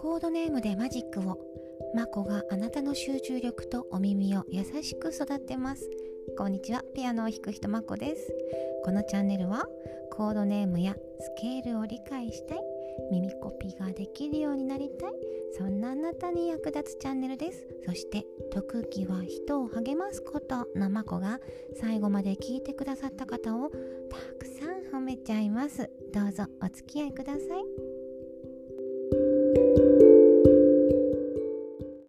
コードネームでマジックを。マコがあなたの集中力とお耳を優しく育てます。こんにちは。ピアノを弾く人マコです。このチャンネルはコードネームやスケールを理解したい。耳コピができるようになりたい。そんなあなたに役立つチャンネルです。そして特技は人を励ますことのマこが最後まで聞いてくださった方をたくさん褒めちゃいます。どうぞお付き合いください。